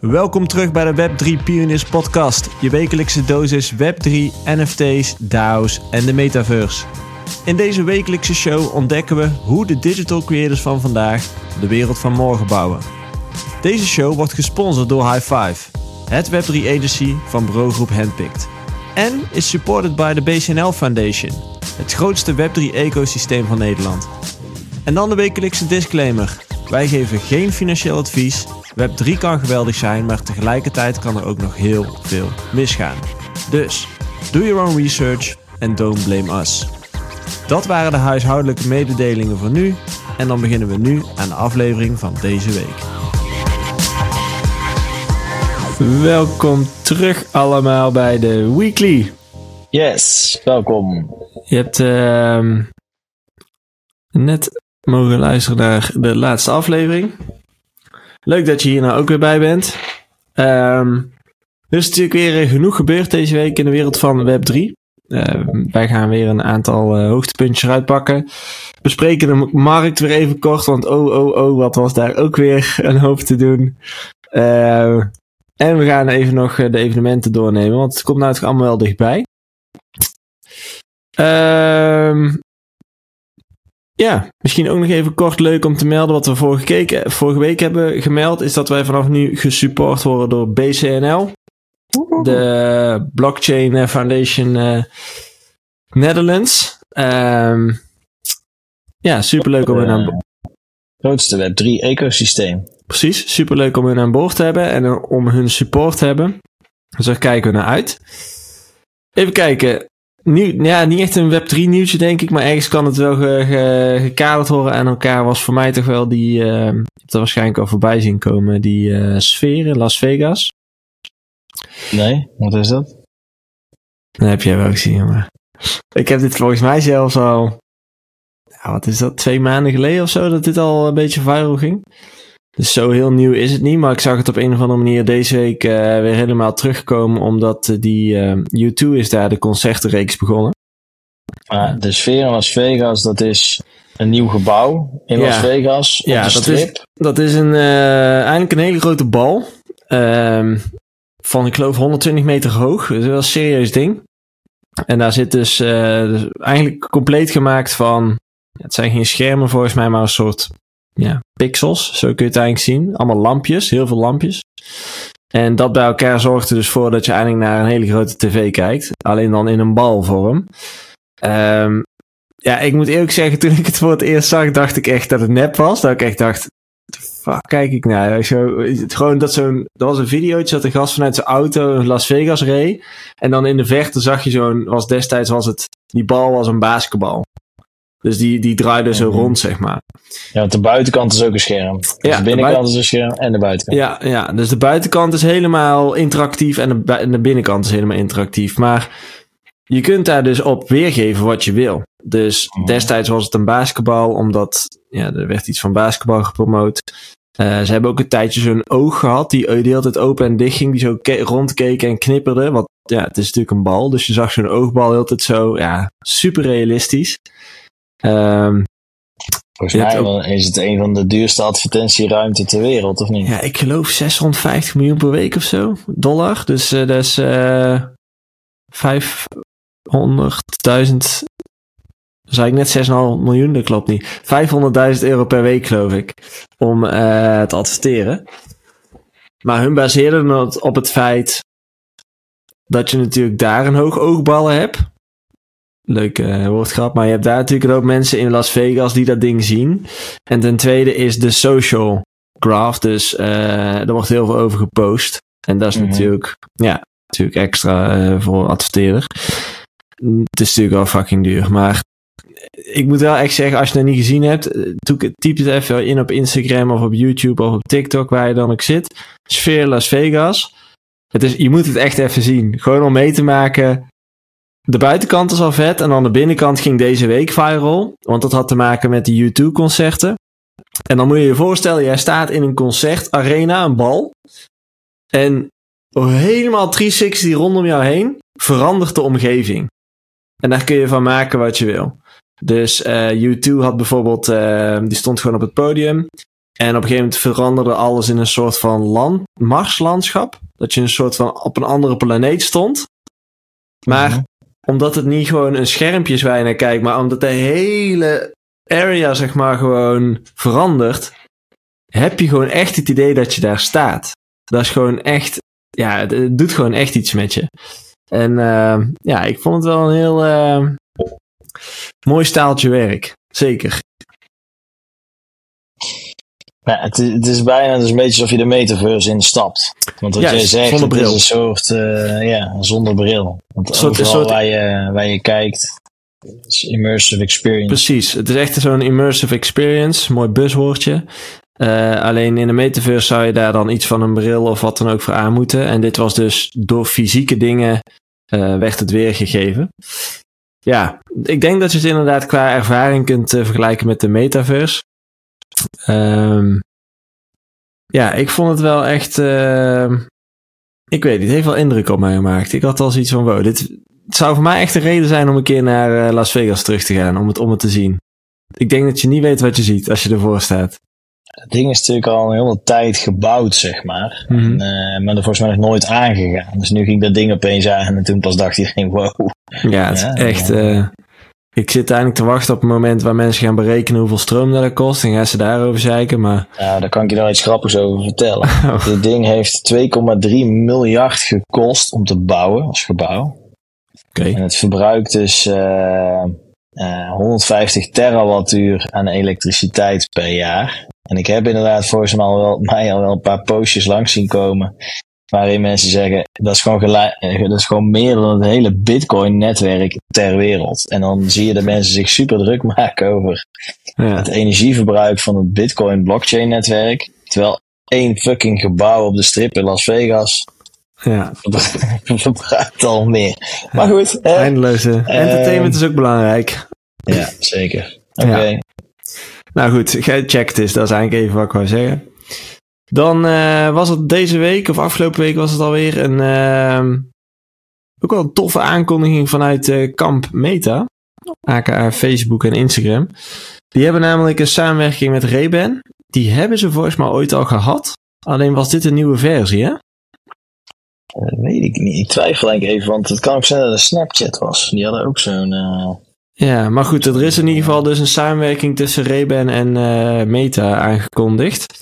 Welkom terug bij de Web3 Pioneers podcast. Je wekelijkse dosis Web3, NFT's, DAO's en de metaverse. In deze wekelijkse show ontdekken we hoe de digital creators van vandaag de wereld van morgen bouwen. Deze show wordt gesponsord door High Five, het Web3 agency van bureaugroep Handpicked. En is supported by de BCNL Foundation, het grootste Web3 ecosysteem van Nederland. En dan de wekelijkse disclaimer. Wij geven geen financieel advies. Web3 kan geweldig zijn, maar tegelijkertijd kan er ook nog heel veel misgaan. Dus, do your own research and don't blame us. Dat waren de huishoudelijke mededelingen voor nu. En dan beginnen we nu aan de aflevering van deze week. Welkom terug allemaal bij de Weekly. Yes, welkom. Je hebt ehm, net mogen luisteren naar de laatste aflevering. Leuk dat je hier nou ook weer bij bent. Ehm, er is natuurlijk weer genoeg gebeurd deze week in de wereld van Web3. Ehm, wij gaan weer een aantal uh, hoogtepuntjes uitpakken. Bespreken de markt weer even kort, want oh, oh, oh, wat was daar ook weer een hoop te doen. Ehm, en we gaan even nog de evenementen doornemen, want het komt natuurlijk allemaal wel dichtbij. Ehm ja, misschien ook nog even kort leuk om te melden wat we vorige, keek, vorige week hebben gemeld. Is dat wij vanaf nu gesupport worden door BCNL. De Blockchain Foundation uh, Netherlands. Um, ja, superleuk om hun aan boord. Grootste Web3 ecosysteem. Precies, superleuk om hun aan boord te hebben en om hun support te hebben. Dus daar kijken we naar uit. Even kijken. Nieuw, ja, niet echt een Web3 nieuwtje denk ik, maar ergens kan het wel ge, ge, gekaderd worden aan elkaar. Was voor mij toch wel die, uh, er waarschijnlijk al voorbij zien komen, die uh, sfeer in Las Vegas. Nee, wat is dat? Dat heb jij wel gezien, maar ik heb dit volgens mij zelfs al, wat is dat, twee maanden geleden of zo, dat dit al een beetje viral ging. Dus zo heel nieuw is het niet, maar ik zag het op een of andere manier deze week uh, weer helemaal terugkomen, omdat uh, die uh, U2 is daar de concertenreeks begonnen. De sfeer in Las Vegas, dat is een nieuw gebouw in Ja. Las Vegas. Op Ja, de dat strip. is, dat is een, eigenlijk een hele grote bal. ehm, van, ik geloof, 120 meter hoog. Dat is wel een serieus ding. En daar zit dus, dus eigenlijk compleet gemaakt van... Het zijn geen schermen volgens mij, maar een soort ja, pixels. Zo kun je het eigenlijk zien. Allemaal lampjes, heel veel lampjes. En dat bij elkaar zorgt er dus voor dat je eigenlijk naar een hele grote tv kijkt. Alleen dan in een balvorm. Ehm ja, ik moet eerlijk zeggen, toen ik het voor het eerst zag, dacht ik echt dat het nep was. Dat ik echt dacht, "What the fuck kijk ik naar? Zo, gewoon dat zo'n, dat was een videootje dat een gast vanuit zijn auto in Las Vegas reed. En dan in de verte zag je zo'n, was destijds was het, die bal was een basketbal. Dus die, die draaide zo Mhm. rond, zeg maar. Ja, want de buitenkant is ook een scherm. Dus Ja, de binnenkant de is een scherm en de buitenkant. Ja, ja, dus de buitenkant is helemaal interactief en de, bu- en de binnenkant is helemaal interactief. Maar je kunt daar dus op weergeven wat je wil. Dus Mhm. destijds was het een basketbal, omdat ja, er werd iets van basketbal gepromoot. Eh, ze hebben ook een tijdje zo'n oog gehad, die de hele tijd open en dicht ging, die zo ke- rondkeek en knipperde. Want ja, het is natuurlijk een bal, dus je zag zo'n oogbal de hele tijd zo, ja, super realistisch. Ehm, Volgens mij ook- is het een van de duurste advertentieruimte ter wereld, of niet? Ja, ik geloof 650 miljoen per week of zo. Dollar. Dus eh, dat is eh 500.000. Dan zei ik net 6,5 miljoen, dat klopt niet. 500.000 euro per week, geloof ik. Om eh, te adverteren. Maar hun baseerden het op het feit dat je natuurlijk daar een hoog oogballen hebt. Leuk eh, woordgrap, maar je hebt daar natuurlijk ook mensen in Las Vegas die dat ding zien. En ten tweede is de social graph, dus er wordt heel veel over gepost. En dat is Mhm. natuurlijk, ja, natuurlijk extra eh, voor adverteerder. Het is natuurlijk wel fucking duur, maar ik moet wel echt zeggen, als je het nog niet gezien hebt, typ het even in op Instagram of op YouTube of op TikTok, waar je dan ook zit. Sfeer Las Vegas. Het is, je moet het echt even zien. Gewoon om mee te maken. De buitenkant is al vet en dan de binnenkant ging deze week viral. Want dat had te maken met de U2-concerten. En dan moet je je voorstellen, jij staat in een concertarena, een bal. En helemaal 360 rondom jou heen verandert de omgeving. En daar kun je van maken wat je wil. Dus eh U2 had bijvoorbeeld, eh, die stond gewoon op het podium. En op een gegeven moment veranderde alles in een soort van land, Marslandschap. Dat je een soort van op een andere planeet stond. Maar Mhm. Omdat het niet gewoon een schermpje is waar je naar kijkt, maar omdat de hele area zeg maar gewoon verandert, heb je gewoon echt het idee dat je daar staat. Dat is gewoon echt, ja, het, doet gewoon echt iets met je. En eh, ja, ik vond het wel een heel eh, mooi staaltje werk. Zeker. Ja, het, is, is bijna dus een beetje alsof je de metaverse instapt. Want wat Juist, jij zegt, zonder het bril. is een soort, eh, ja, zonder bril. Want Een soort- een overal soort- waar, je, waar je kijkt, is immersive experience. Precies, het is echt zo'n immersive experience. Mooi buzzwoordje. Eh, alleen in de metaverse zou je daar dan iets van een bril of wat dan ook voor aan moeten. En dit was dus door fysieke dingen eh, werd het weergegeven. Ja, ik denk dat je het inderdaad qua ervaring kunt vergelijken met de metaverse. Ehm, ja, ik vond het wel echt. eh, ik weet niet, het heeft wel indruk op mij gemaakt. Ik had al zoiets van: wow, dit het zou voor mij echt een reden zijn om een keer naar eh, Las Vegas terug te gaan. Om het, om het te zien. Ik denk dat je niet weet wat je ziet als je ervoor staat. Het ding is natuurlijk al een hele tijd gebouwd, zeg maar. Mhm. En, eh, maar er volgens mij nog nooit aangegaan. Dus nu ging dat ding opeens aan en toen pas dacht iedereen, wow. Ja, het is Ja, echt. ja. Ik zit eigenlijk te wachten op het moment waar mensen gaan berekenen hoeveel stroom dat kost. En gaan ze daarover zeiken. Maar Nou, daar kan ik je nog iets grappigs over vertellen. Dit ding heeft 2,3 miljard gekost om te bouwen als gebouw. oké. En het verbruikt dus eh, eh, 150 terawattuur aan elektriciteit per jaar. En ik heb inderdaad volgens mij al wel, mij al wel een paar postjes langs zien komen. Waarin mensen zeggen, dat is gewoon, eh, dat is gewoon meer dan het hele Bitcoin-netwerk ter wereld. En dan zie je de mensen zich super druk maken over Ja, het energieverbruik van het Bitcoin-blockchain-netwerk. Terwijl één fucking gebouw op de strip in Las Vegas ja. verbruikt al meer. Maar goed, eindeloze. Entertainment is ook belangrijk. Ja, zeker. Oké. Nou goed, ge- check het eens. Dat is eigenlijk even wat ik wou zeggen. Dan eh, was het deze week, of afgelopen week was het alweer, een ehm, ook wel een toffe aankondiging vanuit eh, Kamp Meta. aka Facebook en Instagram. Die hebben namelijk een samenwerking met Ray-Ban. Die hebben ze volgens mij ooit al gehad. Alleen was dit een nieuwe versie, hè? Dat weet ik niet. Ik twijfel eigenlijk even, want het kan ook zijn dat het een Snapchat was. Die hadden ook zo'n... eh, Ja, maar goed, er is in ieder geval dus een samenwerking tussen Ray-Ban en Meta aangekondigd.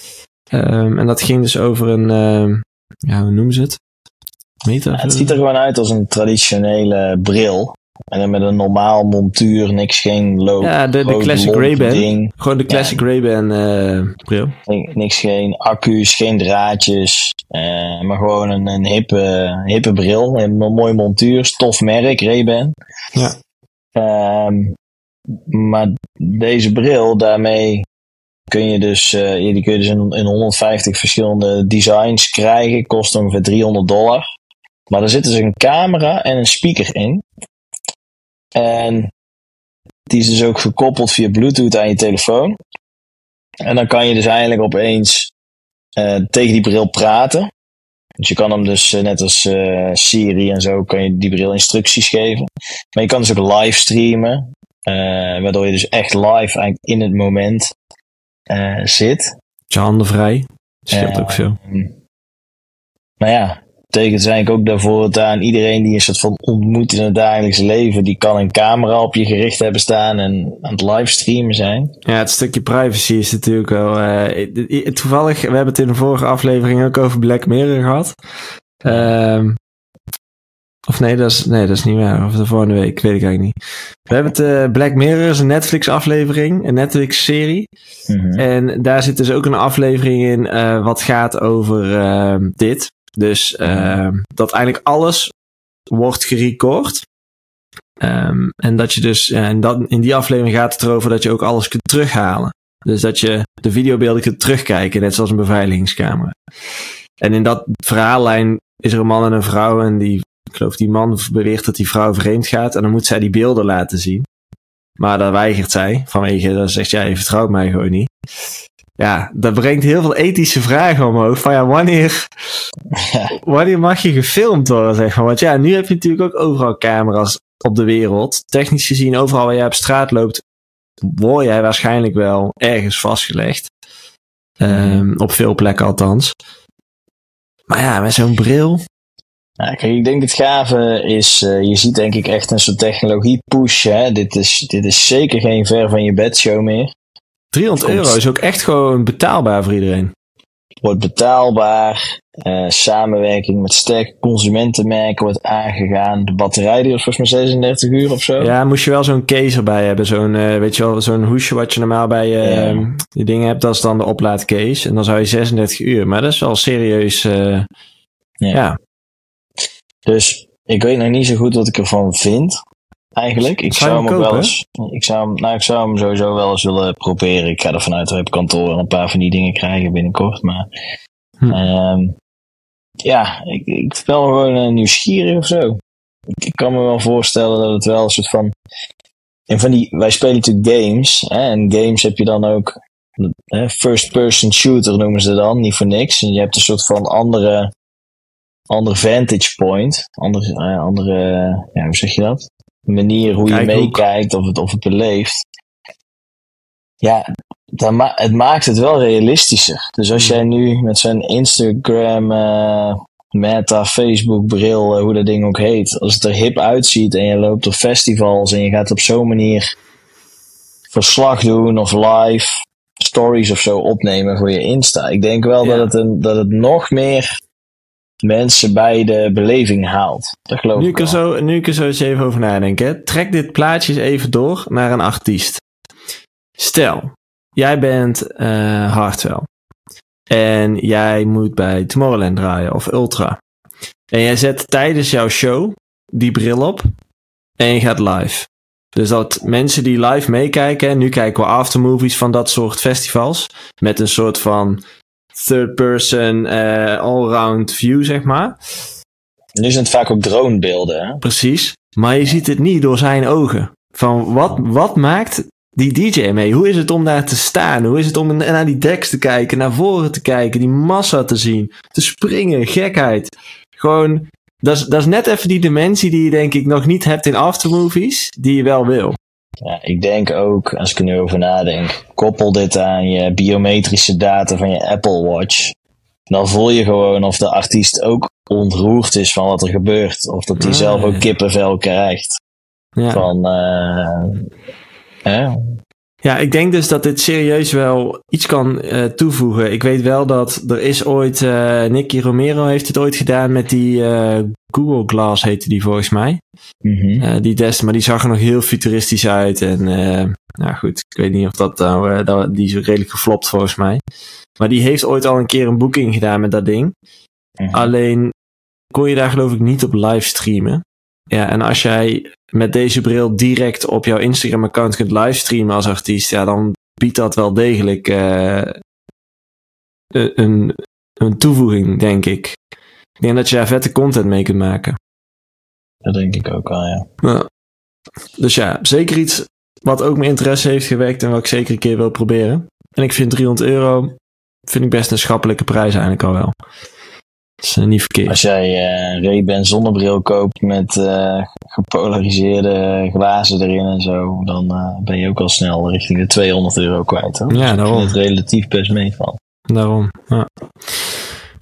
Ehm, en dat ging dus over een, ehm, ja, hoe noemen ze het? Meta? het ziet er gewoon uit als een traditionele bril. En dan met een normaal montuur, niks, geen loop. Ja, de, de classic Ray-Ban. ding. Gewoon de classic Ray-Ban eh, bril. Ni- Niks, geen accu's, geen draadjes. eh, maar gewoon een, een hippe, hippe bril. Een mo- mooi montuur, stof merk, Ray-Ban. Ja. Ehm, maar deze bril, daarmee kun je dus, eh, die kun je dus in, in 150 verschillende designs krijgen. Kost ongeveer 300 dollar. Maar er zit dus een camera en een speaker in. En die is dus ook gekoppeld via Bluetooth aan je telefoon. En dan kan je dus eigenlijk opeens eh, tegen die bril praten. Dus je kan hem dus, eh, net als Siri en zo, kan je die bril instructies geven. Maar je kan dus ook live streamen. waardoor je dus echt live eigenlijk in het moment eh, zit. Je handen vrij. Scheelt Eh, ook zo. Maar ja, betekent eigenlijk ook daarvoor het aan iedereen die een soort van ontmoet in het dagelijks leven, die kan een camera op je gericht hebben staan en aan het livestreamen zijn. Ja, het stukje privacy is natuurlijk wel... eh, toevallig, we hebben het in de vorige aflevering ook over Black Mirror gehad. Ehm, of nee dat, is, nee, dat is niet waar. Of de volgende week, weet ik eigenlijk niet. We hebben het eh, Black Mirror, is een Netflix aflevering, een Netflix serie. En daar zit dus ook een aflevering in eh, wat gaat over ehm, dit. Dus ehm, dat eigenlijk alles wordt gerecord. Ehm, en dat je dus, ja, en dat, in die aflevering gaat het erover dat je ook alles kunt terughalen. Dus dat je de videobeelden kunt terugkijken, net zoals een beveiligingscamera. En in dat verhaallijn is er een man en een vrouw en die, ik geloof die man beweert dat die vrouw vreemd gaat en dan moet zij die beelden laten zien. Maar dat weigert zij, vanwege, dat zegt ja, je vertrouwt mij gewoon niet. Ja, dat brengt heel veel ethische vragen omhoog. Van ja, wanneer, wanneer mag je gefilmd worden, zeg maar? Want ja, nu heb je natuurlijk ook overal camera's op de wereld. Technisch gezien, overal waar jij op straat loopt, word jij waarschijnlijk wel ergens vastgelegd. Ehm, op veel plekken althans. Maar ja, met zo'n bril. Ja, kijk, ik denk het gave is, uh, je ziet denk ik echt een soort technologie push. Hè? Dit, is, dit is zeker geen ver van je bedshow meer. 300 euro is ook echt gewoon betaalbaar voor iedereen. Wordt betaalbaar. Uh, samenwerking met sterke consumentenmerken wordt aangegaan. De batterij die was volgens mij 36 uur of zo. Ja, moest je wel zo'n case erbij hebben. Zo'n, uh, weet je wel, zo'n hoesje wat je normaal bij uh, ja. die dingen hebt. Dat is dan de oplaadcase. En dan zou je 36 uur. Maar dat is wel serieus. Ja. ja. Dus ik weet nog niet zo goed wat ik ervan vind. Eigenlijk. Ik zou, hem ook wel eens. Ik zou, hem, nou, ik zou hem sowieso wel eens willen proberen. Ik ga er vanuit dat ik kantoor en een paar van die dingen krijgen binnenkort. Maar. Hm. Um, ja, ik, ik ben gewoon uh, nieuwsgierig of zo. Ik, ik, kan me wel voorstellen dat het wel een soort van. En van die, wij spelen natuurlijk games. Hè, en games heb je dan ook. First person shooter noemen ze dan, niet voor niks. En je hebt een soort van andere. Andere vantage point. Andere, uh, andere ja, hoe zeg je dat? Manier hoe je meekijkt of het, of het beleeft. Ja, dan ma het maakt het wel realistischer. Dus als jij nu met zo'n Instagram, uh, Meta, Facebook bril, uh, hoe dat ding ook heet, als het er hip uitziet en je loopt op festivals en je gaat op zo'n manier verslag doen of live stories of zo opnemen voor je Insta. Ik denk wel ja. dat, het een, dat het nog meer mensen bij de beleving haalt. Dat geloof nu ik er zo, Nu er zo eens even over nadenken, trek dit plaatje eens even door naar een artiest. Stel, jij bent uh, Hartwell. En jij moet bij Tomorrowland draaien of Ultra. En jij zet tijdens jouw show die bril op en je gaat live. Dus dat mensen die live meekijken, nu kijken we aftermovies van dat soort festivals, met een soort van third person uh, all-round view, zeg maar. Nu zijn het vaak ook dronebeelden. Hè? Precies. Maar je ziet het niet door zijn ogen. Van wat, wat maakt die DJ mee? Hoe is het om daar te staan? Hoe is het om naar die decks te kijken, naar voren te kijken, die massa te zien, te springen, gekheid. Gewoon, dat is, dat is net even die dimensie die je denk ik nog niet hebt in aftermovies, die je wel wil. Ja, ik denk ook, als ik er nu over nadenk, koppel dit aan je biometrische data van je Apple Watch. Dan voel je gewoon of de artiest ook ontroerd is van wat er gebeurt. Of dat hij ah, zelf ook kippenvel krijgt. Ja. Van, uh, hè? Ja, ik denk dus dat dit serieus wel iets kan uh, toevoegen. Ik weet wel dat er is ooit, uh, Nicky Romero heeft het ooit gedaan met die Google Glass heette die volgens mij. Mm -hmm. die test, maar die zag er nog heel futuristisch uit. En nou goed, ik weet niet of dat nou, dat, die is redelijk geflopt volgens mij. Maar die heeft ooit al een keer een boeking gedaan met dat ding. Mm -hmm. Alleen kon je daar geloof ik niet op livestreamen. Ja, en als jij met deze bril direct op jouw Instagram-account kunt livestreamen als artiest, ja, dan biedt dat wel degelijk een, een toevoeging, denk ik. Ik denk dat je daar vette content mee kunt maken. Dat denk ik ook wel, ja. ja. Dus ja, zeker iets wat ook mijn interesse heeft gewekt en wat ik zeker een keer wil proberen. En ik vind 300 euro vind ik best een schappelijke prijs eigenlijk al wel. Dat is niet verkeerd. Als jij uh, Ray-Ban zonnebril koopt met uh, gepolariseerde glazen erin en zo, dan uh, ben je ook al snel richting de 200 euro kwijt. Hoor. Ja, daarom. het relatief best meeval. Daarom, ja.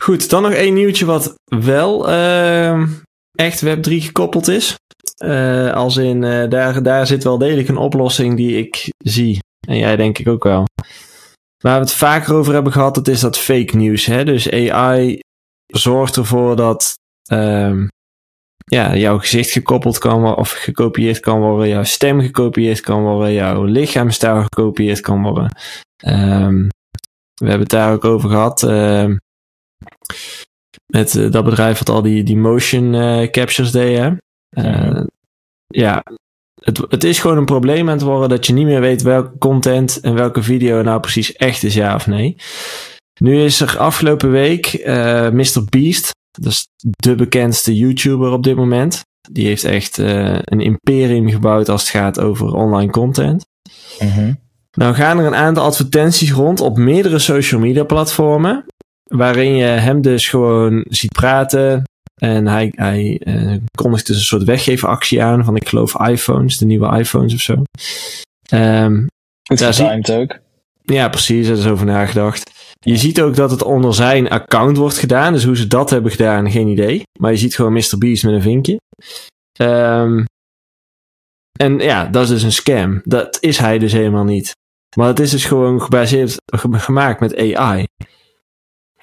Goed, dan nog één nieuwtje wat wel ehm, echt Web3 gekoppeld is. als in, daar, daar zit wel degelijk een oplossing die ik zie. En jij denk ik ook wel. Waar we het vaker over hebben gehad, dat is dat fake news. Hè? Dus AI zorgt ervoor dat um, ja, jouw gezicht gekoppeld kan worden of gekopieerd kan worden, jouw stem gekopieerd kan worden, jouw lichaamstaal gekopieerd kan worden. Um, we hebben het daar ook over gehad. Uh, met uh, dat bedrijf wat al die, die motion uh, captures deed. Hè? Uh, ja, het, het is gewoon een probleem aan het worden dat je niet meer weet welke content en welke video nou precies echt is, ja of nee. Nu is er afgelopen week Mr. Beast, dat is de bekendste YouTuber op dit moment. Die heeft echt een imperium gebouwd als het gaat over online content. Mm Nou gaan er een aantal advertenties rond op meerdere social media platformen. Waarin je hem dus gewoon ziet praten. En hij, hij uh, kondigt dus een soort weggeefactie aan van ik geloof iPhones, de nieuwe iPhones of zo. Um, Goed getimed ook. Ja, precies, daar is over nagedacht. Je ziet ook dat het onder zijn account wordt gedaan. Dus hoe ze dat hebben gedaan, geen idee. Maar je ziet gewoon Mr. Beast met een vinkje. Ehm, en ja, dat is dus een scam. Dat is hij dus helemaal niet. Maar het is dus gewoon gebaseerd, gemaakt met AI.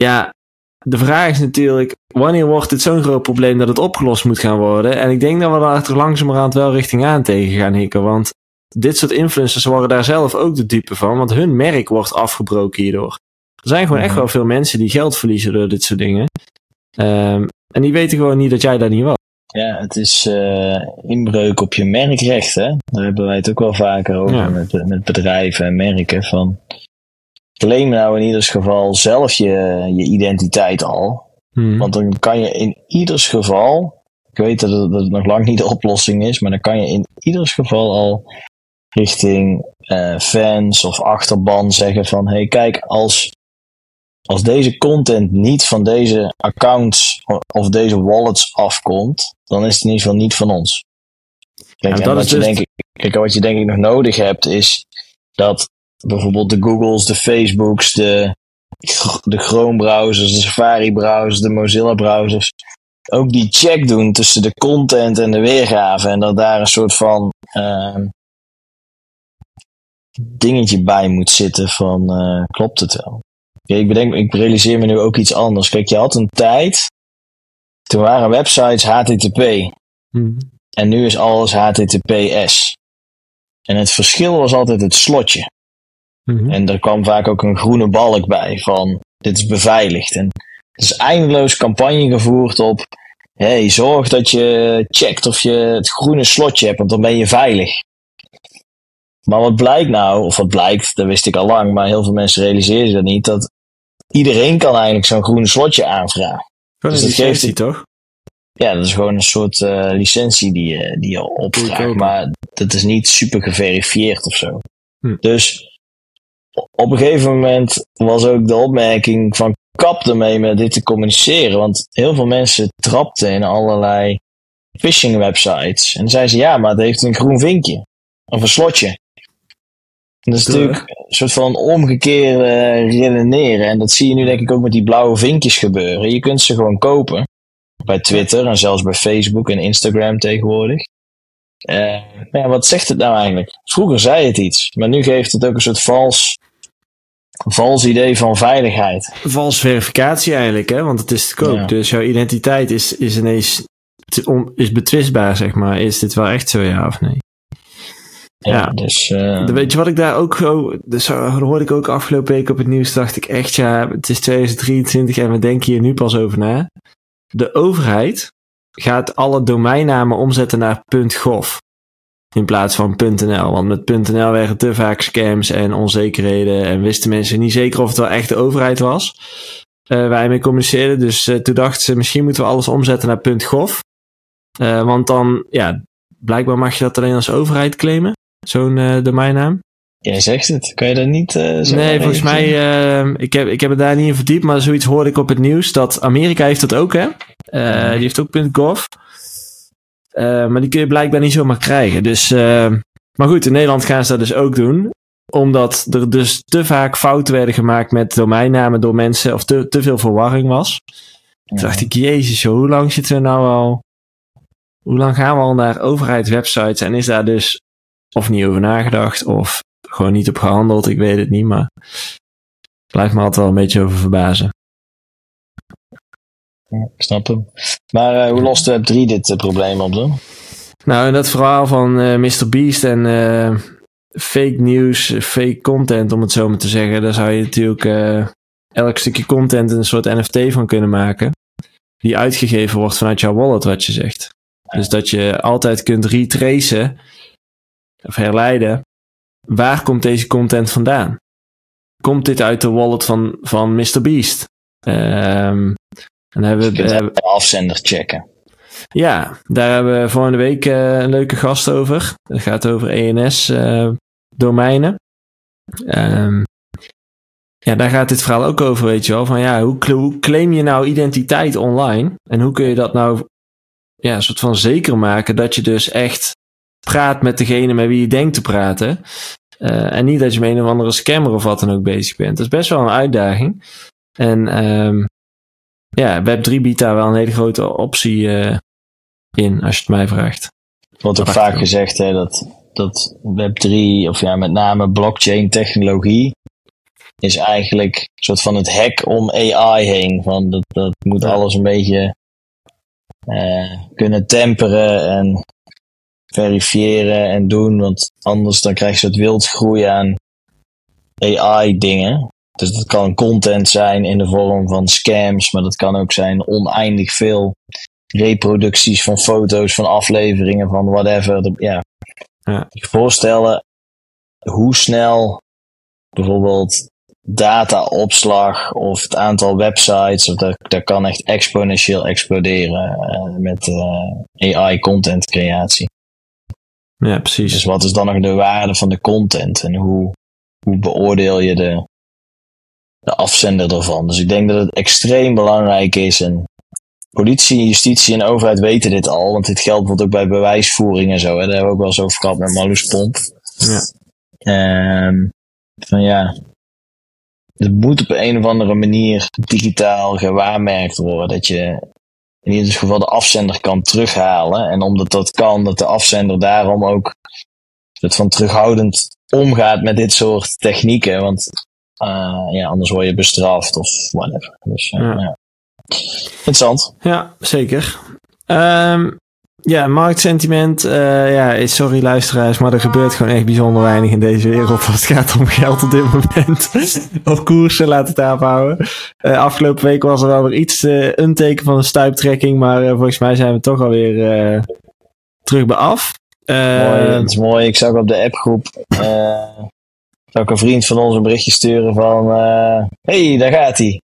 Ja, de vraag is natuurlijk, wanneer wordt dit zo'n groot probleem dat het opgelost moet gaan worden? En ik denk dat we daar toch langzamerhand wel richting aan tegen gaan hikken. Want dit soort influencers worden daar zelf ook de dupe van, want hun merk wordt afgebroken hierdoor. Er zijn gewoon echt mhm. wel veel mensen die geld verliezen door dit soort dingen. Um, en die weten gewoon niet dat jij daar niet was. Ja, het is uh, inbreuk op je merkrecht, hè? Daar hebben wij het ook wel vaker over met, met bedrijven en merken. Van, claim nou in ieder geval zelf je, je identiteit al. Hmm. Want dan kan je in ieder geval, ik weet dat het, dat het, nog lang niet de oplossing is, maar dan kan je in ieder geval al richting uh, fans of achterban zeggen van, hey kijk, als, als deze content niet van deze accounts of deze wallets afkomt, dan is het in ieder geval niet van ons. Kijk, en wat, je dus denk ik, kijk, wat je denk ik nog nodig hebt is dat bijvoorbeeld de Googles, de Facebooks, de, de Chrome browsers, de Safari browsers, de Mozilla browsers ook die check doen tussen de content en de weergave en dat daar een soort van uh, dingetje bij moet zitten van uh, klopt het wel. Kijk, ik bedenk, ik realiseer me nu ook iets anders. Kijk, je had een tijd, toen waren websites HTTP. Hmm. En nu is alles HTTPS. En het verschil was altijd het slotje. Mhm. En er kwam vaak ook een groene balk bij van dit is beveiligd. En er is eindeloos campagne gevoerd op hey, zorg dat je checkt of je het groene slotje hebt, want dan ben je veilig. Maar wat blijkt nou, of wat blijkt, dat wist ik al lang, maar heel veel mensen realiseren zich dat niet, dat iedereen kan eigenlijk zo'n groene slotje aanvragen. Dus een licentie, toch? Ja, dat is gewoon een soort uh, licentie die je, die je opvraagt, maar dat is niet super geverifieerd of zo. Hm. Dus op een gegeven moment was ook de opmerking van kap ermee met dit te communiceren. Want heel veel mensen trapten in allerlei phishing websites. En dan zeiden ze ja, maar het heeft een groen vinkje. Of een slotje. En dat is natuurlijk een soort van omgekeerde redeneren. En dat zie je nu denk ik ook met die blauwe vinkjes gebeuren. Je kunt ze gewoon kopen. Bij Twitter en zelfs bij Facebook en Instagram tegenwoordig. Uh, ja, wat zegt het nou eigenlijk? Vroeger zei het iets, maar nu geeft het ook een soort vals, vals idee van veiligheid. Vals verificatie eigenlijk, hè? want het is te koop. Dus jouw identiteit is, is ineens is betwistbaar, zeg maar. Is dit wel echt zo, ja of nee? Ja, dus. Uh... Weet je wat ik daar ook. Dus hoorde ik ook afgelopen week op het nieuws. Dacht ik echt, ja, het is 2023 en we denken hier nu pas over na. De overheid gaat alle domeinnamen omzetten naar .gov. In plaats van .nl. Want met .nl werden te vaak scams en onzekerheden. En wisten mensen niet zeker of het wel echt de overheid was. Uh, waar je mee communiceerden. Dus uh, toen dachten ze, misschien moeten we alles omzetten naar .gov. Uh, want dan, ja, blijkbaar mag je dat alleen als overheid claimen. Zo'n domeinnaam. Jij zegt het, kan je dat niet Nee, volgens mij, ik, heb, ik heb het daar niet in verdiept, maar zoiets hoorde ik op het nieuws. Dat Amerika heeft dat ook, hè? Die heeft ook .gov. Uh, maar die kun je blijkbaar niet zomaar krijgen. Dus, uh, maar goed, in Nederland gaan ze dat dus ook doen. Omdat er dus te vaak fouten werden gemaakt met domeinnamen door mensen. Of te, te veel verwarring was. Toen dacht ik, jezus, hoe lang zitten we nou al... Hoe lang gaan we al naar overheidswebsites en is daar dus of niet over nagedacht of gewoon niet op gehandeld? Ik weet het niet, maar blijft me altijd wel een beetje over verbazen ik snap hem. Maar uh, hoe lost Web3 dit uh, probleem op dan? Nou, in dat verhaal van uh, eh, Mr. Beast en fake news, fake content, om het zo maar te zeggen, daar zou je natuurlijk elk stukje content een soort NFT van kunnen maken. Die uitgegeven wordt vanuit jouw wallet, wat je zegt. Dus dat je altijd kunt retracen of herleiden. Waar komt deze content vandaan? Komt dit uit de wallet van, van Mr. Beast? Um, en hebben we, de afzender checken. Ja, daar hebben we volgende week uh, een leuke gast over. Het gaat over ENS-domeinen. Uh, um, ja, daar gaat dit verhaal ook over, weet je wel. Van ja, hoe, hoe, claim je nou identiteit online? En hoe kun je dat nou ja, soort van zeker maken dat je dus echt praat met degene met wie je denkt te praten. en niet dat je met een of andere scammer of wat dan ook bezig bent. Dat is best wel een uitdaging. En um, ja, Web3 biedt daar wel een hele grote optie uh, in, als je het mij vraagt. Wordt ook vaak gezegd hè, dat, dat Web3, of ja, met name blockchain technologie, is eigenlijk een soort van het hek om AI heen. Van dat, dat moet alles een beetje uh, kunnen temperen en verifiëren en doen. Want anders dan krijg je het wild groeien aan AI dingen. Dus dat kan content zijn in de vorm van scams, maar dat kan ook zijn oneindig veel reproducties van foto's, van afleveringen, van whatever. ja. ja. Je voorstellen hoe snel bijvoorbeeld dataopslag of het aantal websites, of dat, dat kan echt exponentieel exploderen uh, met uh, AI content creatie. Ja, precies. Dus wat is dan nog de waarde van de content en hoe, hoe beoordeel je de, de afzender ervan? Dus ik denk dat het extreem belangrijk is en politie, justitie en overheid weten dit al, want dit geldt bijvoorbeeld ook bij bewijsvoering en zo. Hè? Daar hebben we ook wel eens over gehad met Marloes Pomp. Ja. Um, van ja, het moet op een of andere manier digitaal gewaarmerkt worden. Dat je in ieder geval de afzender kan terughalen. En omdat dat kan, dat de afzender daarom ook het van terughoudend omgaat met dit soort technieken. Want ja, anders word je bestraft of whatever. Dus uh, ja. ja. Interessant. Ja, zeker. Um, ja, marktsentiment. Uh, ja, sorry luisteraars, maar er gebeurt gewoon echt bijzonder weinig in deze wereld. Als het gaat om geld op dit moment. of koersen, laat het afhouden. Uh, afgelopen week was er wel weer iets, uh, een teken van een stuiptrekking. Maar volgens mij zijn we toch alweer terug bij af. mooi, het is mooi. Ik zag op de appgroep. Zou ik een vriend van ons een berichtje sturen van. hey, daar gaat hij.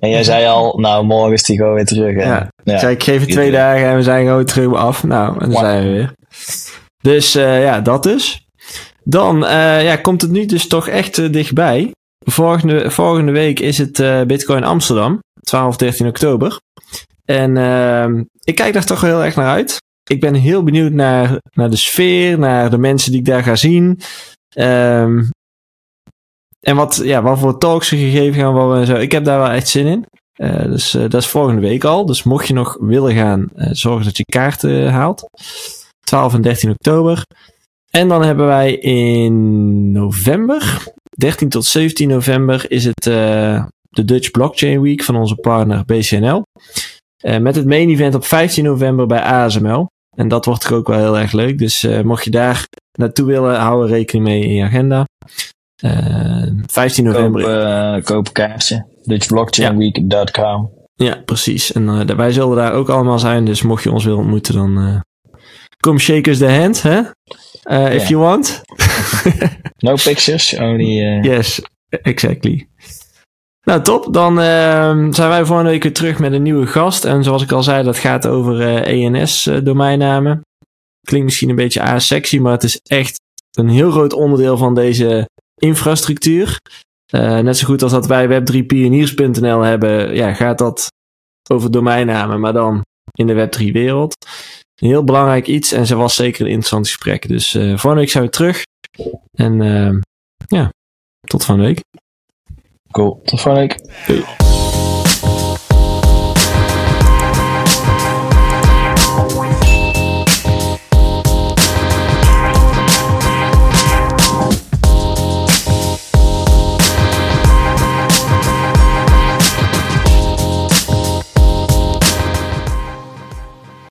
En jij zei al, nou, morgen is hij gewoon weer terug. Hè? Ja, ja. Zei, ik geef het twee dagen en we zijn gewoon terug af. Nou, en dan zijn we weer. Dus uh, ja, dat dus. Dan uh, ja, komt het nu dus toch echt uh, dichtbij. Volgende, volgende week is het Bitcoin Amsterdam, 12, 13 oktober. En ehm, ik kijk daar toch heel erg naar uit. Ik ben heel benieuwd naar, naar de sfeer, naar de mensen die ik daar ga zien. Um, en wat, ja, wat voor talks ze gegeven gaan worden en zo. Ik heb daar wel echt zin in. Uh, dus uh, dat is volgende week al. Dus mocht je nog willen gaan, uh, zorg dat je kaarten haalt. 12 en 13 oktober. En dan hebben wij in november, 13 tot 17 november, is het de Dutch Blockchain Week van onze partner BCNL. met het main event op 15 november bij ASML. En dat wordt ook wel heel erg leuk. Dus mocht je daar naartoe willen, hou er rekening mee in je agenda. 15 eh, november. Koop, uh, koop kaartje. DutchBlockchainWeek.com. Ja. precies. En uh, wij zullen daar ook allemaal zijn. Dus mocht je ons willen ontmoeten, dan kom shake us the hand. Hè? if you want. no pictures, only... Yes, exactly. Nou, top. Dan uh, zijn wij volgende week weer terug met een nieuwe gast. En zoals ik al zei, dat gaat over uh, ENS-domeinnamen. Klinkt misschien een beetje asexy, maar het is echt een heel groot onderdeel van deze infrastructuur. Uh, net zo goed als dat wij web3pioniers.nl hebben, ja, gaat dat over domeinnamen, maar dan in de web3-wereld. Een heel belangrijk iets en ze was zeker een interessant gesprek. Dus uh, volgende week zijn we terug. En uh, ja, tot volgende week. Cool, tot volgende week. Doei.